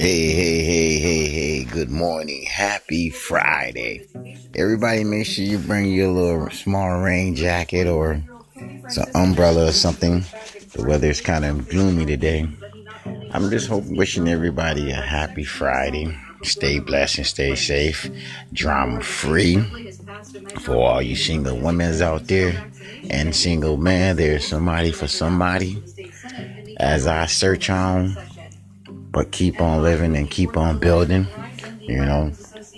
Hey, hey, hey, hey, hey, good morning. Happy Friday. Everybody make sure you bring your little small rain jacket or some umbrella or something. The weather is kind of gloomy today. I'm just hoping, wishing everybody a happy Friday. Stay blessed and stay safe. Drama free. For all you single women out there and single men, there's somebody for somebody. As I search on but keep on living and keep on building. You know,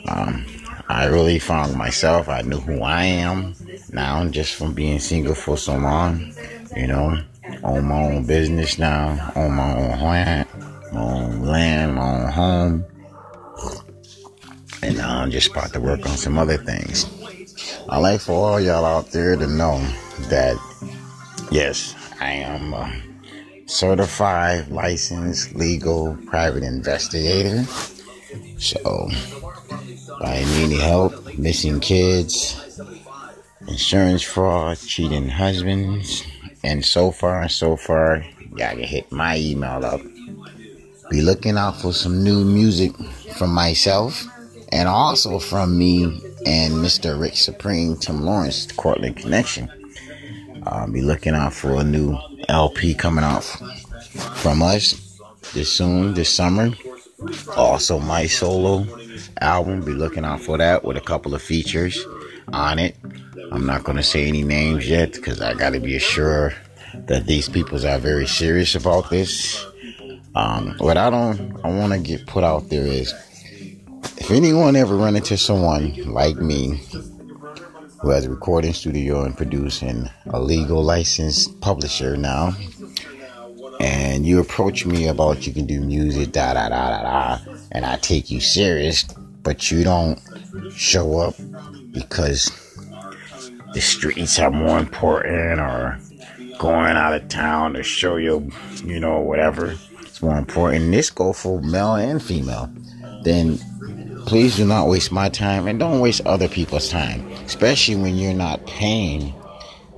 um, I really found myself. I knew who I am now just from being single for so long. You know, own my own business now, own my own land, my own land, my own home. And now I'm just about to work on some other things. I like for all y'all out there to know that, yes, I am. Uh, certified, licensed, legal private investigator. So, by any help, missing kids, insurance fraud, cheating husbands, and so far so far, y'all can hit my email up. Be looking out for some new music from myself and also from me and Mr. Rick Supreme, Tim Lawrence, Cortland Connection. Uh, be looking out for a new LP coming out from us this soon, this summer. Also, my solo album. Be looking out for that with a couple of features on it. I'm not going to say any names yet because I got to be sure that these peoples are very serious about this. Um, what I don't, I want to get put out there is, if anyone ever run into someone like me who has a recording studio and producing a legal licensed publisher now. And you approach me about you can do music, da da da da da, and I take you serious, but you don't show up because the streets are more important or going out of town to show you, you know, whatever. It's more important. This go for male and female. Then please do not waste my time and don't waste other people's time, especially when you're not paying.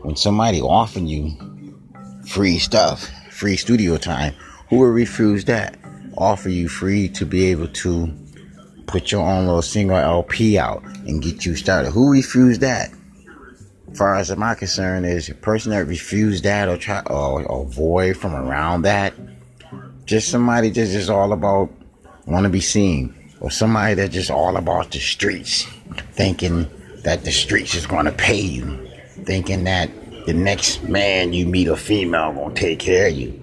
When somebody offering you free stuff, free studio time, who will refuse that? Offer you free to be able to put your own little single LP out and get you started. Who refused that? As far as my concern is a person that refused that or try or, or avoid from around that, just somebody just is all about want to be seen or somebody that's just all about the streets, thinking that the streets is going to pay you, thinking that the next man you meet a female gonna take care of you.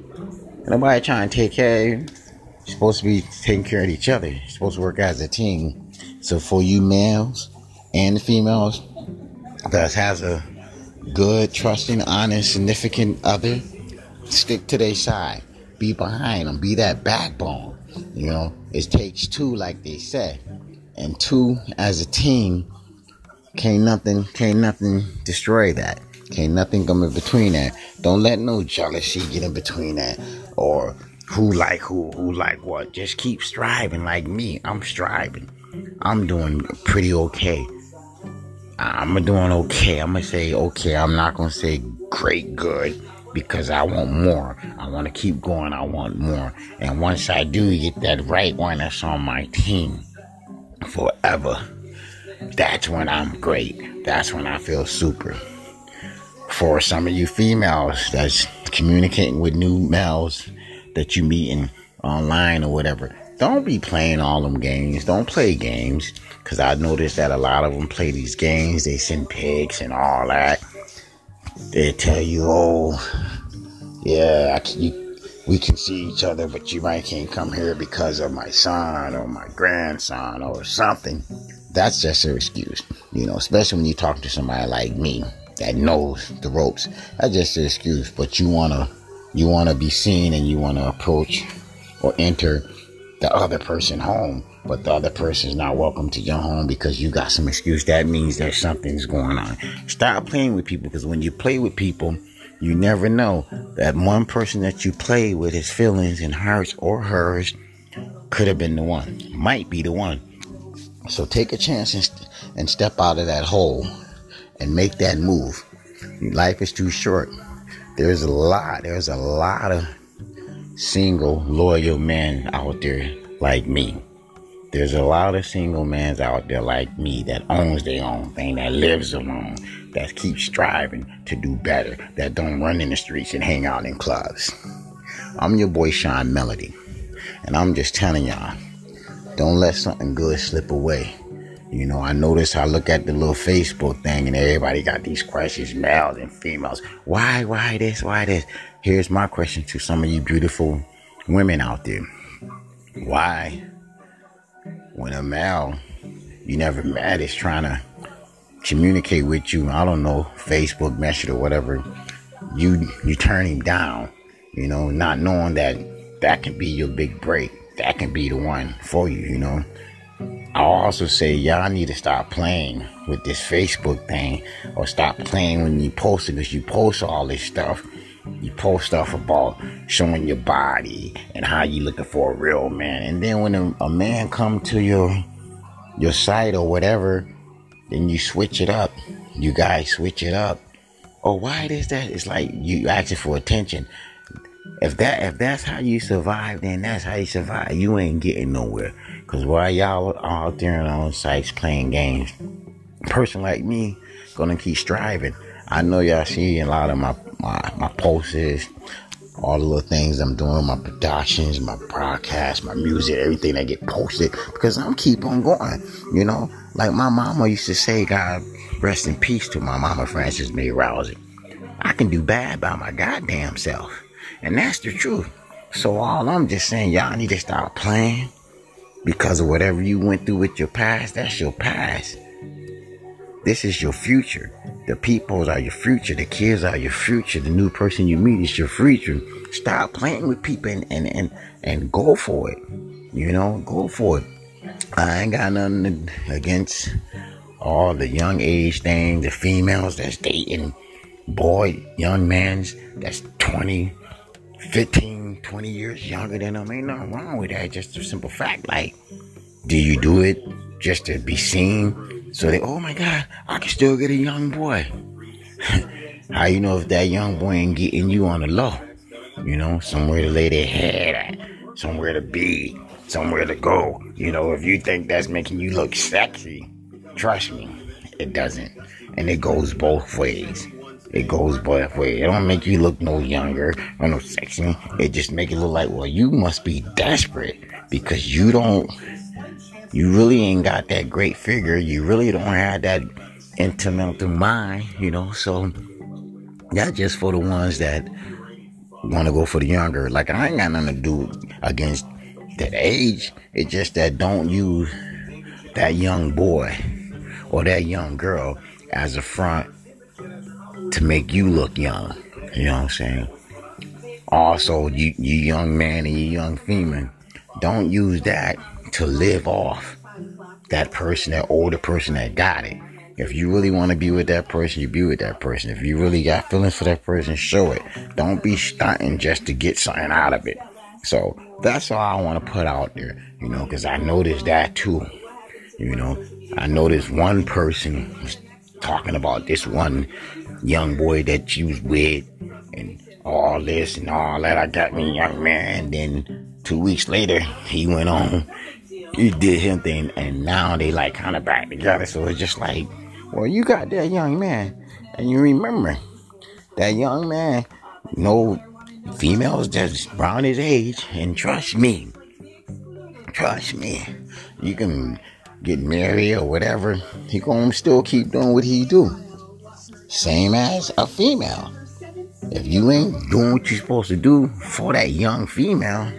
Nobody trying to take care of you. You're supposed to be taking care of each other. You're supposed to work as a team. So for you males and the females that has a good, trusting, honest, significant other, stick to their side. Be behind them. Be that backbone. You know, it takes two, like they say, and two as a team. Can't nothing, can't nothing destroy that. Can't nothing come in between that. Don't let no jealousy get in between that, or who like who, who like what. Just keep striving like me. I'm striving. I'm doing pretty okay. I'm doing okay. I'm gonna say okay. I'm not gonna say great good because I want more. I want to keep going. I want more. And once I do get that right one that's on my team forever, that's when I'm great. That's when I feel super. For some of you females that's communicating with new males that you meeting online or whatever, don't be playing all them games. Don't play games. Cause I noticed that a lot of them play these games. They send pics and all that they tell you, oh, yeah, I, you, we can see each other, but you might can't come here because of my son or my grandson or something. That's just an excuse, you know, especially when you talk to somebody like me that knows the ropes. That's just an excuse, but you wanna, you wanna be seen and you wanna approach or enter the other person home, but the other person is not welcome to your home because you got some excuse. That means that something's going on. Stop playing with people because when you play with people, you never know that one person that you play with his feelings and hearts or hers could have been the one, might be the one. So take a chance and, and step out of that hole and make that move. Life is too short. There's a lot, there's a lot of single, loyal men out there like me. There's a lot of single men out there like me that owns their own thing, that lives alone, that keeps striving to do better, that don't run in the streets and hang out in clubs. I'm your boy Sean Melody, and I'm just telling y'all, don't let something good slip away. You know, I notice I look at the little Facebook thing and everybody got these questions, males and females. Why, why this, why this? Here's my question to some of you beautiful women out there. Why, when a male you never met is trying to communicate with you, I don't know, Facebook message or whatever, you you turn him down, you know, not knowing that that can be your big break. That can be the one for you, you know. I'll also say y'all need to stop playing with this Facebook thing or stop playing when you post it because you post all this stuff. You post stuff about showing your body and how you looking for a real man. And then when a, a man come to your your site or whatever, then you switch it up. You guys switch it up. Oh, why is that? It's like you asking for attention. If that if that's how you survive, then that's how you survive. You ain't getting nowhere. Cause while y'all out there on sites playing games, a person like me gonna keep striving. I know y'all see a lot of my my, my posts, all the little things I'm doing, my productions, my broadcasts, my music, everything that get posted because I'm keep on going. You know, like my mama used to say, God rest in peace to my mama Frances May Rousey. I can do bad by my goddamn self. And that's the truth. So all I'm just saying, y'all need to stop playing because of whatever you went through with your past, that's your past. This is your future. The peoples are your future. The kids are your future. The new person you meet is your future. Stop playing with people and, and, and, and go for it. You know, go for it. I ain't got nothing against all the young age thing, the females that's dating boy, young mans that's 20, 15, 20 years younger than them. Ain't nothing wrong with that. Just a simple fact. Like, do you do it just to be seen? So they, oh my God, I can still get a young boy. How you know if that young boy ain't getting you on the low? You know, somewhere to lay their head at, somewhere to be, somewhere to go. You know, if you think that's making you look sexy, trust me, it doesn't. And it goes both ways. It goes both ways. It don't make you look no younger or no sexy. It just make it look like, well, you must be desperate because you don't, you really ain't got that great figure. You really don't have that intimate mind, you know. So that's just for the ones that want to go for the younger. Like I ain't got nothing to do against that age. It's just that don't use that young boy or that young girl as a front to make you look young. You know what I'm saying? Also, you, you young man and you young female, don't use that to live off that person, that older person that got it. If you really want to be with that person, you be with that person. If you really got feelings for that person, show it. Don't be stunting just to get something out of it. So that's all I want to put out there, you know, because I noticed that too. You know, I noticed one person was talking about this one young boy that she was with and all this and all that. I got me young man. Then two weeks later, he went on, he did him thing, and now they like kind of back together. So it's just like, well, you got that young man, and you remember that young man, no females just around his age, and trust me, trust me, you can get married or whatever. He gonna still keep doing what he do. Same as a female. If you ain't doing what you're supposed to do for that young female,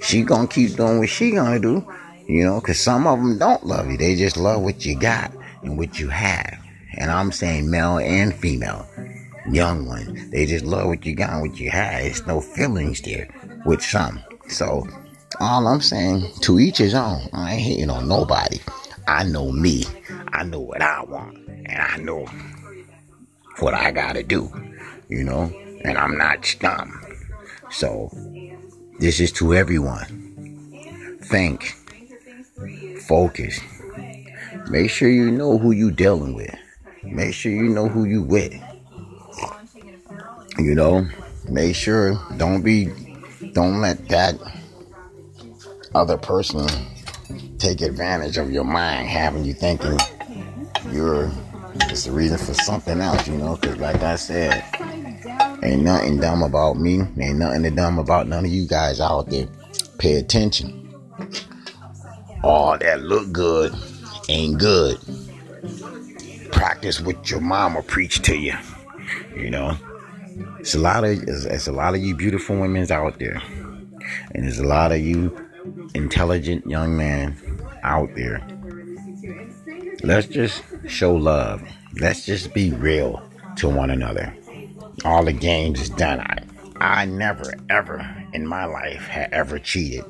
she gonna keep doing what she gonna do. You know, cause some of them don't love you. They just love what you got and what you have. And I'm saying male and female. Young ones. They just love what you got and what you have. It's no feelings there with some. So, all I'm saying, to each his own. I ain't hating on nobody. I know me. I know what I want. And I know what I gotta do, you know, and I'm not dumb. So, this is to everyone. Think, focus. Make sure you know who you dealing with. Make sure you know who you with. You know, make sure don't be, don't let that other person take advantage of your mind, having you thinking you're it's the reason for something else, you know, because like I said, ain't nothing dumb about me, ain't nothing dumb about none of you guys out there. Pay attention. All that look good ain't good. Practice what your mama preached to you. You know, it's a lot of it's, it's a lot of you beautiful women's out there, and there's a lot of you intelligent young men out there. Let's just show love. Let's just be real to one another. All the games is done. I, I never, ever in my life had ever cheated.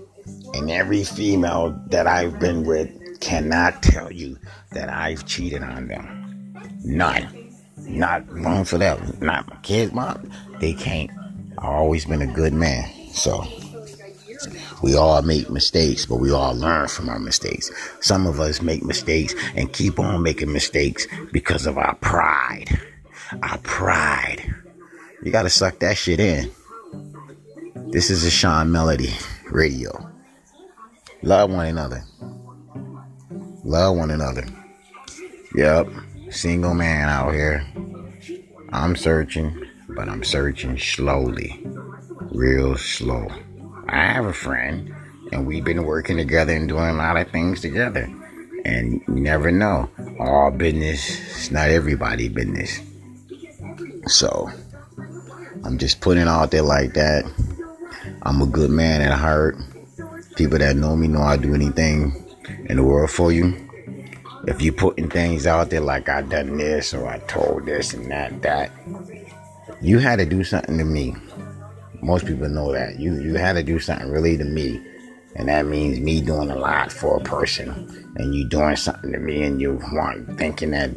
And every female that I've been with cannot tell you that I've cheated on them. None. Not one for them. Not my kids, mom. They can't. I've always been a good man. So we all make mistakes, but we all learn from our mistakes. Some of us make mistakes and keep on making mistakes because of our pride. Our pride. You gotta suck that shit in. This is a Sean Melody radio. Love one another. Love one another. Yep. Single man out here. I'm searching, but I'm searching slowly. Real slow. I have a friend, and we've been working together and doing a lot of things together. And you never know. All business is not everybody business. So, I'm just putting out there like that. I'm a good man at heart. People that know me know I do anything in the world for you. If you putting things out there like I done this or I told this and that, that, you had to do something to me most people know that. You you had to do something really to me. And that means me doing a lot for a person. And you doing something to me and you want thinking that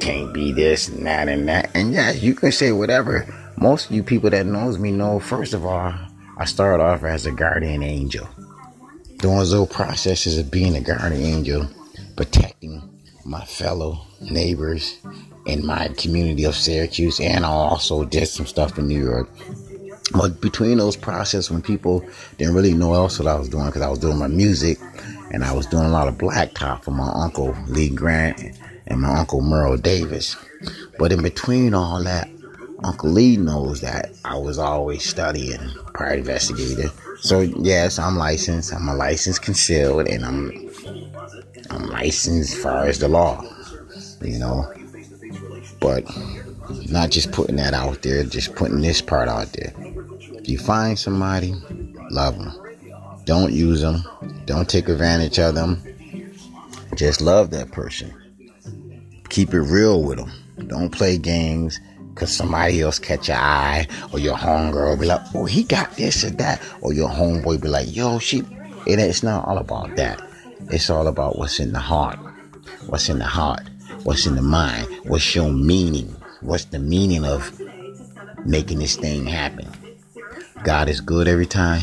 can't be this and that and that. And yeah, you can say whatever. Most of you people that knows me know, first of all, I started off as a guardian angel. Doing those little processes of being a guardian angel, protecting my fellow neighbors in my community of Syracuse, and I also did some stuff in New York. But between those processes, when people didn't really know else what I was doing, because I was doing my music and I was doing a lot of blacktop for my uncle Lee Grant and my uncle Merle Davis. But in between all that, Uncle Lee knows that I was always studying private investigator. So yes, I'm licensed. I'm a licensed concealed, and I'm I'm licensed as far as the law. You know, but not just putting that out there, just putting this part out there. If you find somebody, love them. Don't use them. Don't take advantage of them. Just love that person. Keep it real with them. Don't play games because somebody else catch your eye or your homegirl be like, oh, he got this or that. Or your homeboy be like, yo, she. It, it's not all about that. It's all about what's in the heart. What's in the heart. What's in the mind. What's your meaning. What's the meaning of making this thing happen. God is good every time.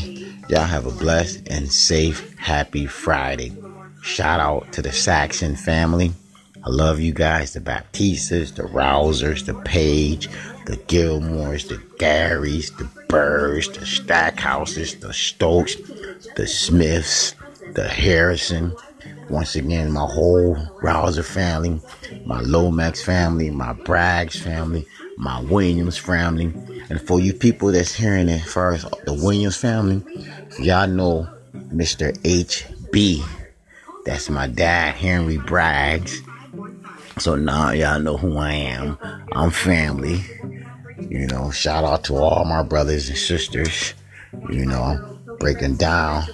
Y'all have a blessed and safe, happy Friday. Shout out to the Saxon family. I love you guys, the Baptistas, the Rousers, the Page, the Gilmores, the Garys, the Burrs, the Stackhouses, the Stokes, the Smiths, the Harrison. Once again, my whole Rouser family, my Lomax family, my Braggs family, my Williams family, and for you people that's hearing it first, the Williams family, y'all know Mr. HB. That's my dad, Henry Braggs. So now y'all know who I am. I'm family. You know, shout out to all my brothers and sisters. You know, breaking down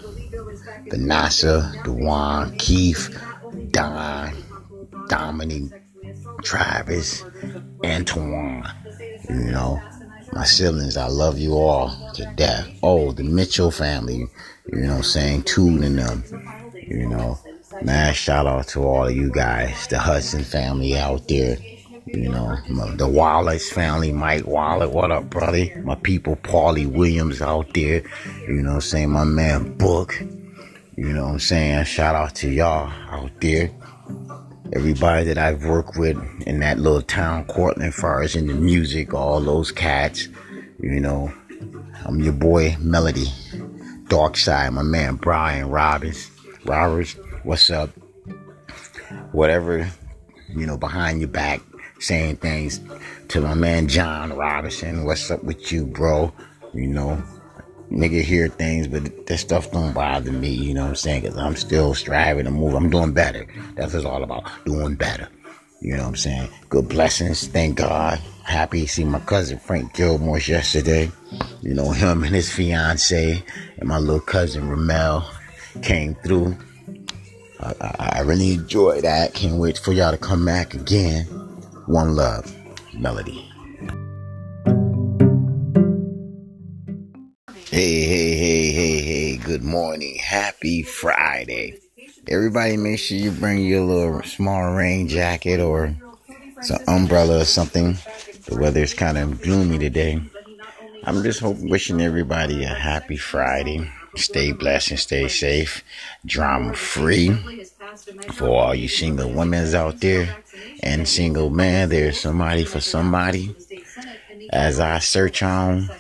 Vanessa, Dewan, Keith, Don, Dominic, Travis, Antoine. You know, my siblings, I love you all to death. Oh, the Mitchell family, you know, saying tune in them, you know. Man, shout out to all of you guys, the Hudson family out there, you know, the Wallace family, Mike Wallace, what up, brother? My people, Paulie Williams out there, you know, I'm saying my man Book, you know I'm saying? Shout out to y'all out there everybody that I've worked with in that little town, Cortland, far as in the music, all those cats, you know. I'm your boy Melody, Dark Side, my man Brian Robbins. Roberts, what's up? Whatever, you know, behind your back, saying things to my man John Robinson. What's up with you, bro? You know, nigga hear things, but that stuff don't bother me, you know what I'm saying? Because I'm still striving to move. I'm doing better. That's what it's all about, doing better. You know what I'm saying? Good blessings. Thank God. Happy to see my cousin Frank Gilmore yesterday. You know, him and his fiance and my little cousin Ramel came through. I, I, really enjoyed that. Can't wait for y'all to come back again. One love. Melody. Hey, hey, hey, hey, hey, good morning. Happy Friday. Everybody make sure you bring your little small rain jacket or some umbrella or something. The weather is kind of gloomy today. I'm just hoping, wishing everybody a happy Friday. Stay blessed and stay safe. Drama free. For all you single women out there and single men, there's somebody for somebody. As I search on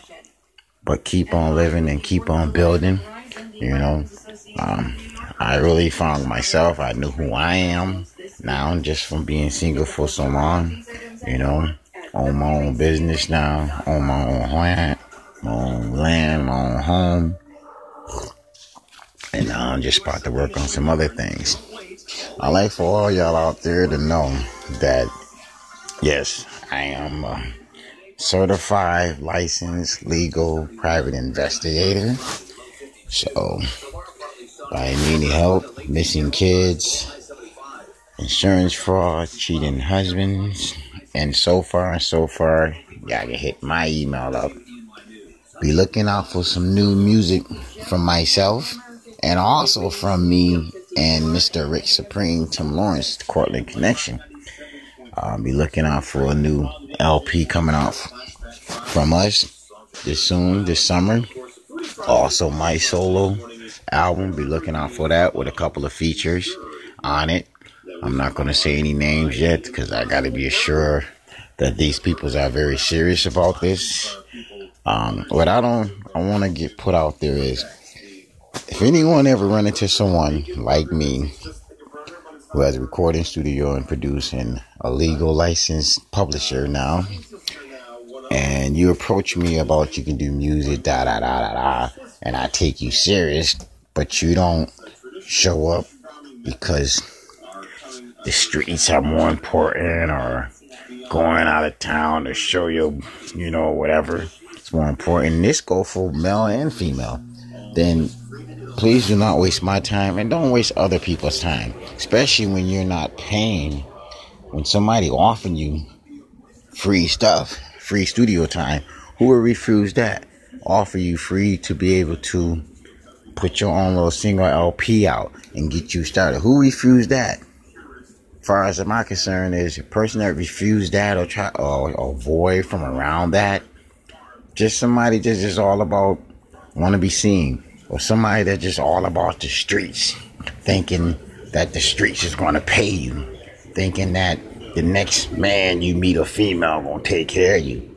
but keep on living and keep on building. You know, um, I really found myself. I knew who I am now just from being single for so long. You know, own my own business now, own my own land, my own land, my own home. And I'm just about to work on some other things. I like for all y'all out there to know that, yes, I am. Uh, certified, licensed, legal private investigator. So, by any help, missing kids, insurance fraud, cheating husbands, and so far and so far, y'all can hit my email up. Be looking out for some new music from myself and also from me and Mr. Rick Supreme, Tim Lawrence, Cortland Connection. I'll be looking out for a new LP coming out from us this soon, this summer. Also, my solo album, be looking out for that with a couple of features on it. I'm not going to say any names yet because I got to be sure that these people are very serious about this. Um, what I don't, I want to get put out there is if anyone ever run into someone like me who has a recording studio and producing a legal licensed publisher now. And you approach me about you can do music, da da da da da, and I take you serious, but you don't show up because the streets are more important or going out of town to show you, you know, whatever. It's more important. This go for male and female. Then please do not waste my time and don't waste other people's time, especially when you're not paying. When somebody offering you free stuff, free studio time, who will refuse that? Offer you free to be able to put your own little single LP out and get you started. Who refused that? Far as my concern is a person that refused that or try or, or avoid from around that, just somebody just is all about want to be seen or somebody that's just all about the streets, thinking that the streets is to pay you, thinking that the next man you meet a female gonna take care of you.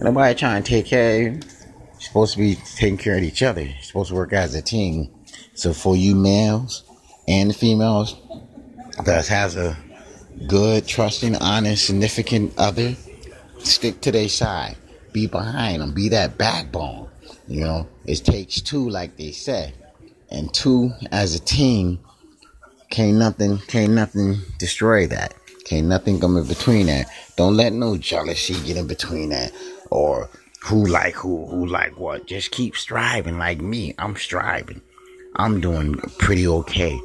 Nobody trying to take care of you. You're supposed to be taking care of each other. You're supposed to work as a team. So for you males and females that has a good, trusting, honest, significant other, stick to their side. Be behind them. Be that backbone. You know, it takes two, like they say, and two as a team. Can't nothing, can't nothing destroy that. Can't nothing come in between that. Don't let no jealousy get in between that, or who like who, who like what. Just keep striving like me. I'm striving. I'm doing pretty okay.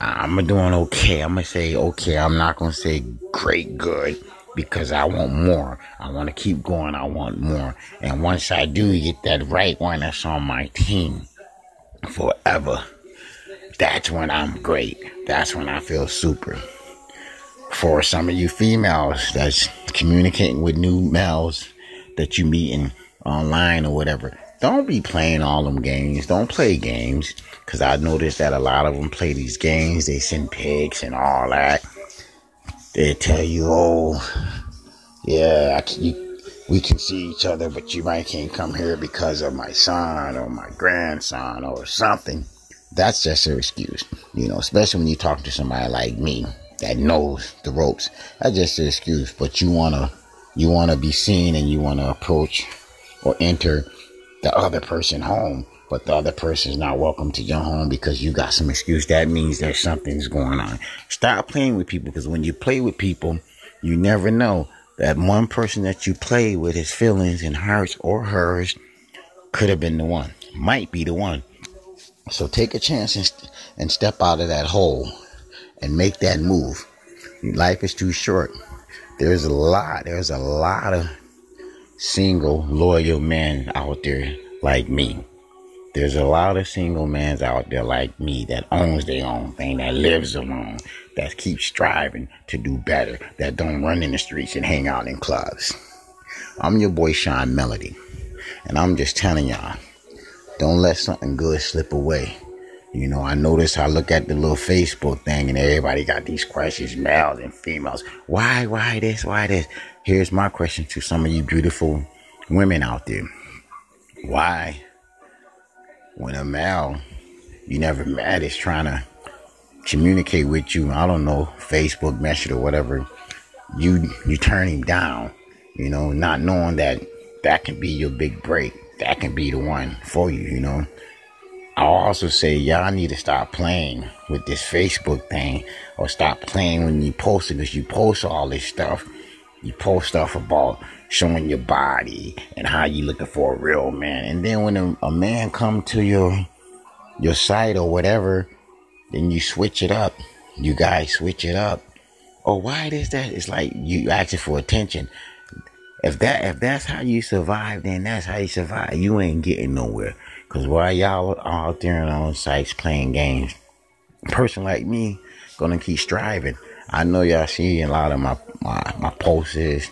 I'm doing okay. I'm gonna say okay. I'm not gonna say great good because I want more. I want to keep going. I want more. And once I do get that right one that's on my team forever, that's when I'm great. That's when I feel super. For some of you females that's communicating with new males that you meeting online or whatever, don't be playing all them games. Don't play games. Cause I noticed that a lot of them play these games. They send pics and all that they tell you, oh, yeah, I, you, we can see each other, but you might can't come here because of my son or my grandson or something. That's just an excuse, you know, especially when you talk to somebody like me that knows the ropes. That's just an excuse, but you wanna, you wanna be seen and you wanna approach or enter the other person home, but the other person is not welcome to your home because you got some excuse. That means there's something's going on. Stop playing with people because when you play with people, you never know that one person that you play with his feelings and hearts or hers could have been the one, might be the one. So take a chance and, and step out of that hole and make that move. Life is too short. There's a lot, there's a lot of single, loyal men out there like me. There's a lot of single men out there like me that owns their own thing, that lives alone, that keeps striving to do better, that don't run in the streets and hang out in clubs. I'm your boy Sean Melody, and I'm just telling y'all, don't let something good slip away. You know, I notice I look at the little Facebook thing and everybody got these questions, males and females. Why, why this, why this? Here's my question to some of you beautiful women out there. Why when a male you never met is trying to communicate with you, I don't know, Facebook message or whatever, you you turn him down, you know, not knowing that that can be your big break. That can be the one for you, you know. I'll also say y'all need to stop playing with this Facebook thing or stop playing when you post it because you post all this stuff. You post stuff about showing your body and how you looking for a real man. And then when a, a man come to your your site or whatever, then you switch it up. You guys switch it up. Oh, why is that? It's like you asking for attention. If that if that's how you survive, then that's how you survive. You ain't getting nowhere. Cause while y'all are out there on sites playing games, a person like me gonna keep striving. I know y'all see a lot of my my my posts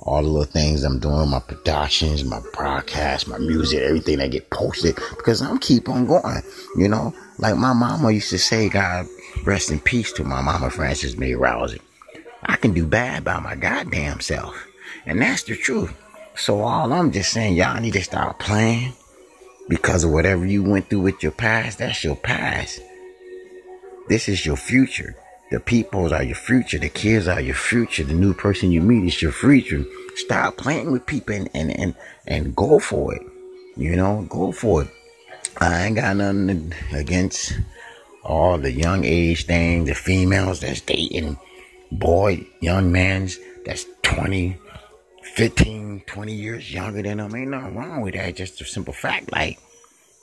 all the little things I'm doing, my productions, my broadcast, my music, everything that get posted because I'm keep on going. You know, like my mama used to say, God rest in peace to my mama Frances May Rousey. I can do bad by my goddamn self. And that's the truth. So all I'm just saying, y'all need to stop playing because of whatever you went through with your past, that's your past. This is your future. The peoples are your future. The kids are your future. The new person you meet is your future. Stop playing with people and, and, and, and go for it. You know, go for it. I ain't got nothing against all the young age thing, the females that's dating boy, young mans that's 20, 15, 20 years younger than them. Ain't nothing wrong with that. Just a simple fact. Like,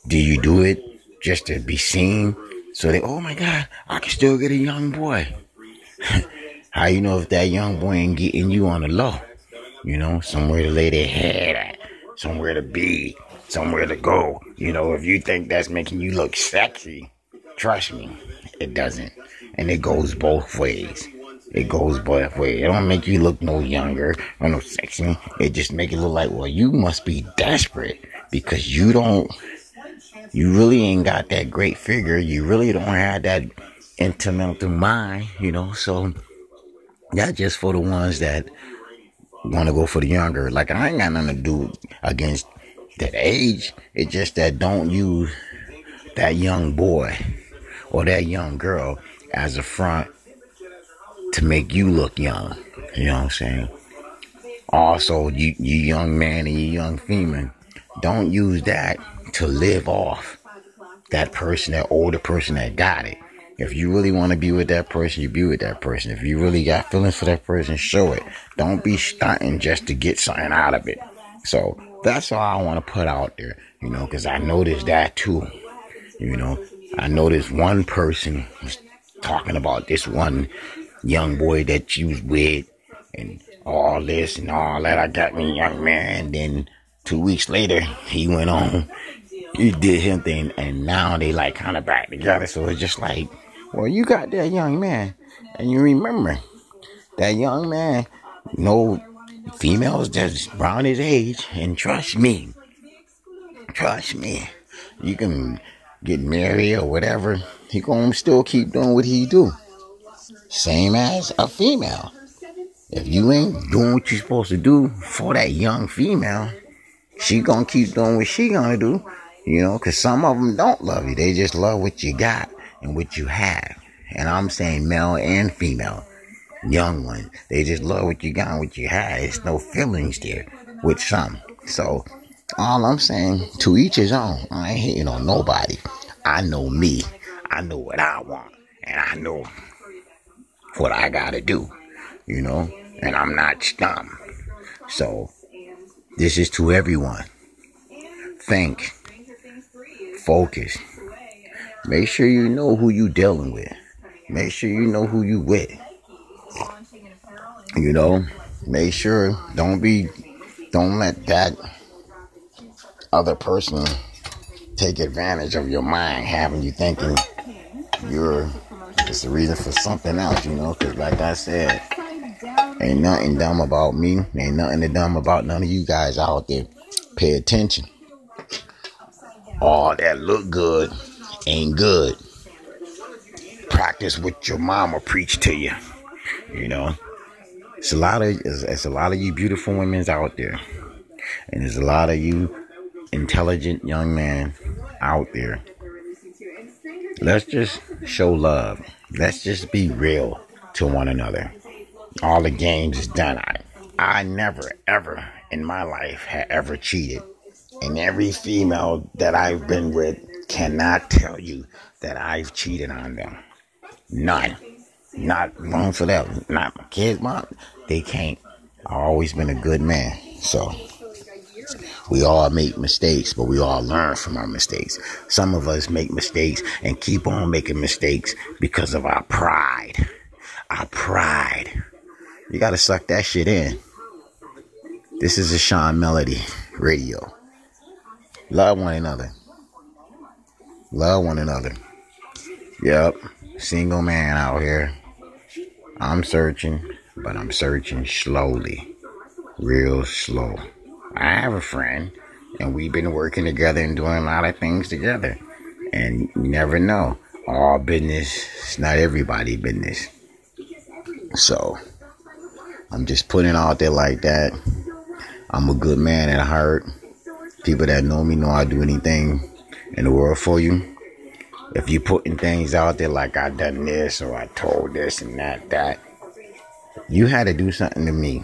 do you do it just to be seen? So they, oh my God, I can still get a young boy. How you know if that young boy ain't getting you on the low? You know, somewhere to lay their head at, somewhere to be, somewhere to go. You know, if you think that's making you look sexy, trust me, it doesn't. And it goes both ways. It goes both ways. It don't make you look no younger or no sexy. It just make it look like, well, you must be desperate because you don't you really ain't got that great figure. You really don't have that intellectual mind, you know. So that's just for the ones that want to go for the younger. Like I ain't got nothing to do against that age. It's just that don't use that young boy or that young girl as a front to make you look young. You know what I'm saying? Also, you, you young man and you young female, don't use that to live off that person, that older person that got it. If you really want to be with that person, you be with that person. If you really got feelings for that person, show it. Don't be stunting just to get something out of it. So that's all I want to put out there, you know, because I noticed that too. You know, I noticed one person was talking about this one young boy that you was with and all this and all that. I got me young man. And then two weeks later, he went on he did him thing, and now they like kind of back together. So it's just like, well, you got that young man, and you remember that young man, no females that's around his age, and trust me, trust me, you can get married or whatever. He gonna still keep doing what he do. Same as a female. If you ain't doing what you're supposed to do for that young female, she gonna keep doing what she gonna do. You know, cause some of them don't love you. They just love what you got and what you have. And I'm saying male and female, young ones. They just love what you got and what you have. There's no feelings there with some. So all I'm saying, to each his own. I ain't hating on nobody. I know me. I know what I want. And I know what I gotta do. You know? And I'm not dumb. So this is to everyone. Think. Focus. Make sure you know who you dealing with. Make sure you know who you with. You know, make sure don't be don't let that other person take advantage of your mind, having you thinking you're it's the reason for something else, you know. Because like I said, ain't nothing dumb about me. Ain't nothing dumb about none of you guys out there. Pay attention. All that look good ain't good. Practice what your mama preached to you. You know, it's a lot of it's, it's a lot of you beautiful women's out there, and there's a lot of you intelligent young man out there. Let's just show love. Let's just be real to one another. All the games is done. I, I never, ever in my life had ever cheated. And every female that I've been with cannot tell you that I've cheated on them. None. Not one for them. Not my kids, mom. They can't. I've always been a good man. So. We all make mistakes, but we all learn from our mistakes. Some of us make mistakes and keep on making mistakes because of our pride. Our pride. You gotta suck that shit in. This is a Sean Melody radio. Love one another. Love one another. Yep. Single man out here. I'm searching, but I'm searching slowly. Real slow. I have a friend, and we've been working together and doing a lot of things together. And you never know. All business is not everybody business. So I'm just putting out there like that. I'm a good man at heart. People that know me know I do anything in the world for you. If you putting things out there like I done this or I told this and that, that, you had to do something to me.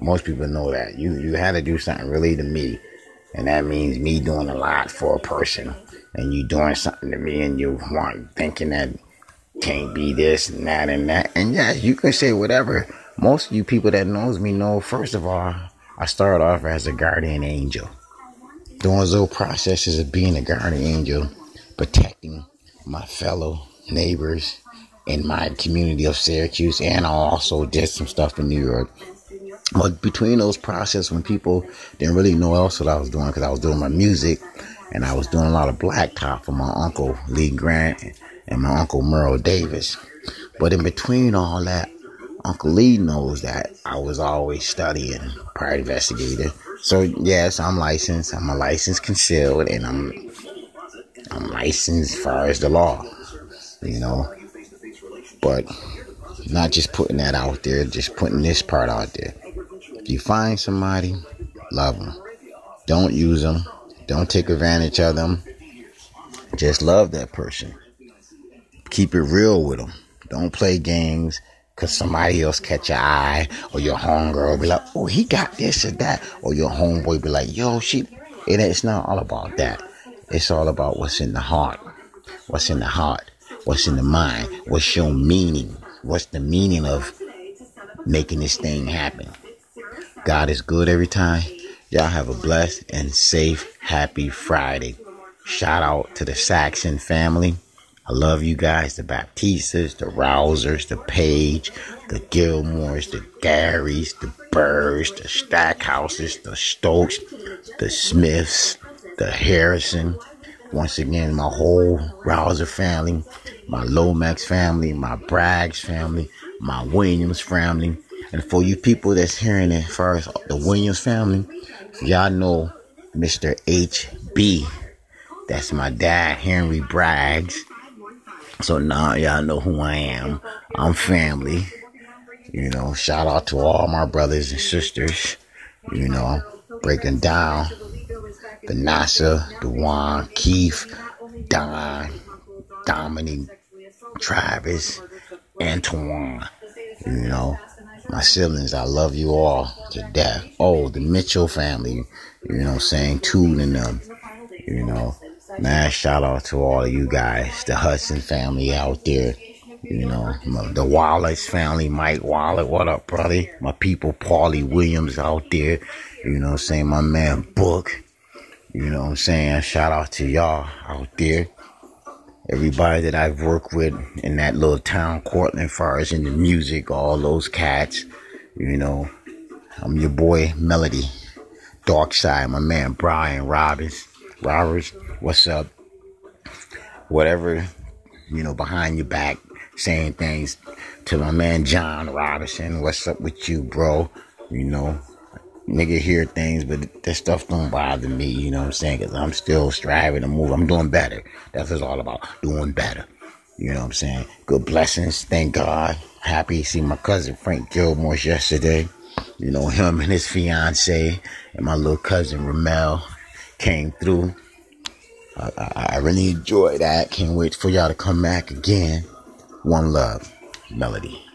Most people know that. You you had to do something really to me. And that means me doing a lot for a person. And you doing something to me and you want thinking that can't be this and that and that. And yeah, you can say whatever. Most of you people that knows me know, first of all, I started off as a guardian angel. Doing those little processes of being a guardian angel, protecting my fellow neighbors in my community of Syracuse, and I also did some stuff in New York but between those processes, when people didn't really know else what I was doing, because I was doing my music and I was doing a lot of blacktop for my uncle Lee Grant and my uncle Merle Davis. But in between all that, Uncle Lee knows that I was always studying private investigator. So yes, I'm licensed. I'm a licensed concealed, and I'm I'm licensed as far as the law, you know. But not just putting that out there, just putting this part out there. If you find somebody, love them. Don't use them. Don't take advantage of them. Just love that person. Keep it real with them. Don't play games because somebody else catch your eye or your homegirl be like, oh, he got this or that. Or your homeboy be like, yo, she. It's not all about that. It's all about what's in the heart. What's in the heart. What's in the mind. What's your meaning. What's the meaning of making this thing happen. God is good every time. Y'all have a blessed and safe, happy Friday. Shout out to the Saxon family. I love you guys, the Baptistas, the Rousers, the Page, the Gilmores, the Garys, the Burrs, the Stackhouses, the Stokes, the Smiths, the Harrison. Once again, my whole Rouser family, my Lomax family, my Braggs family, my Williams family, and for you people that's hearing it first, the Williams family, y'all know Mr. HB. That's my dad, Henry Braggs. So now y'all know who I am. I'm family. You know, shout out to all my brothers and sisters. You know, breaking down Vanessa, Dewan, Keith, Don, Dominic, Travis, Antoine. You know, my siblings, I love you all to death. Oh, the Mitchell family, you know, saying Toon and them, you know. Man, shout out to all of you guys, the Hudson family out there, you know, the Wallace family, Mike Wallace, what up, brother? My people, Paulie Williams out there, you know I'm saying? My man, Book, you know I'm saying? Shout out to y'all out there. Everybody that I've worked with in that little town, Cortland, far as in the music, all those cats, you know. I'm your boy, Melody. Dark Side, my man, Brian Robbins. Roberts, what's up? Whatever, you know, behind your back, saying things to my man John Robinson. What's up with you, bro? You know, nigga hear things, but that stuff don't bother me, you know what I'm saying? Cause I'm still striving to move. I'm doing better. That's what it's all about. Doing better. You know what I'm saying? Good blessings. Thank God. Happy to see my cousin Frank Gilmore yesterday. You know, him and his fiance and my little cousin Ramel came through. I, I, really enjoyed that. Can't wait for y'all to come back again. One love, Melody.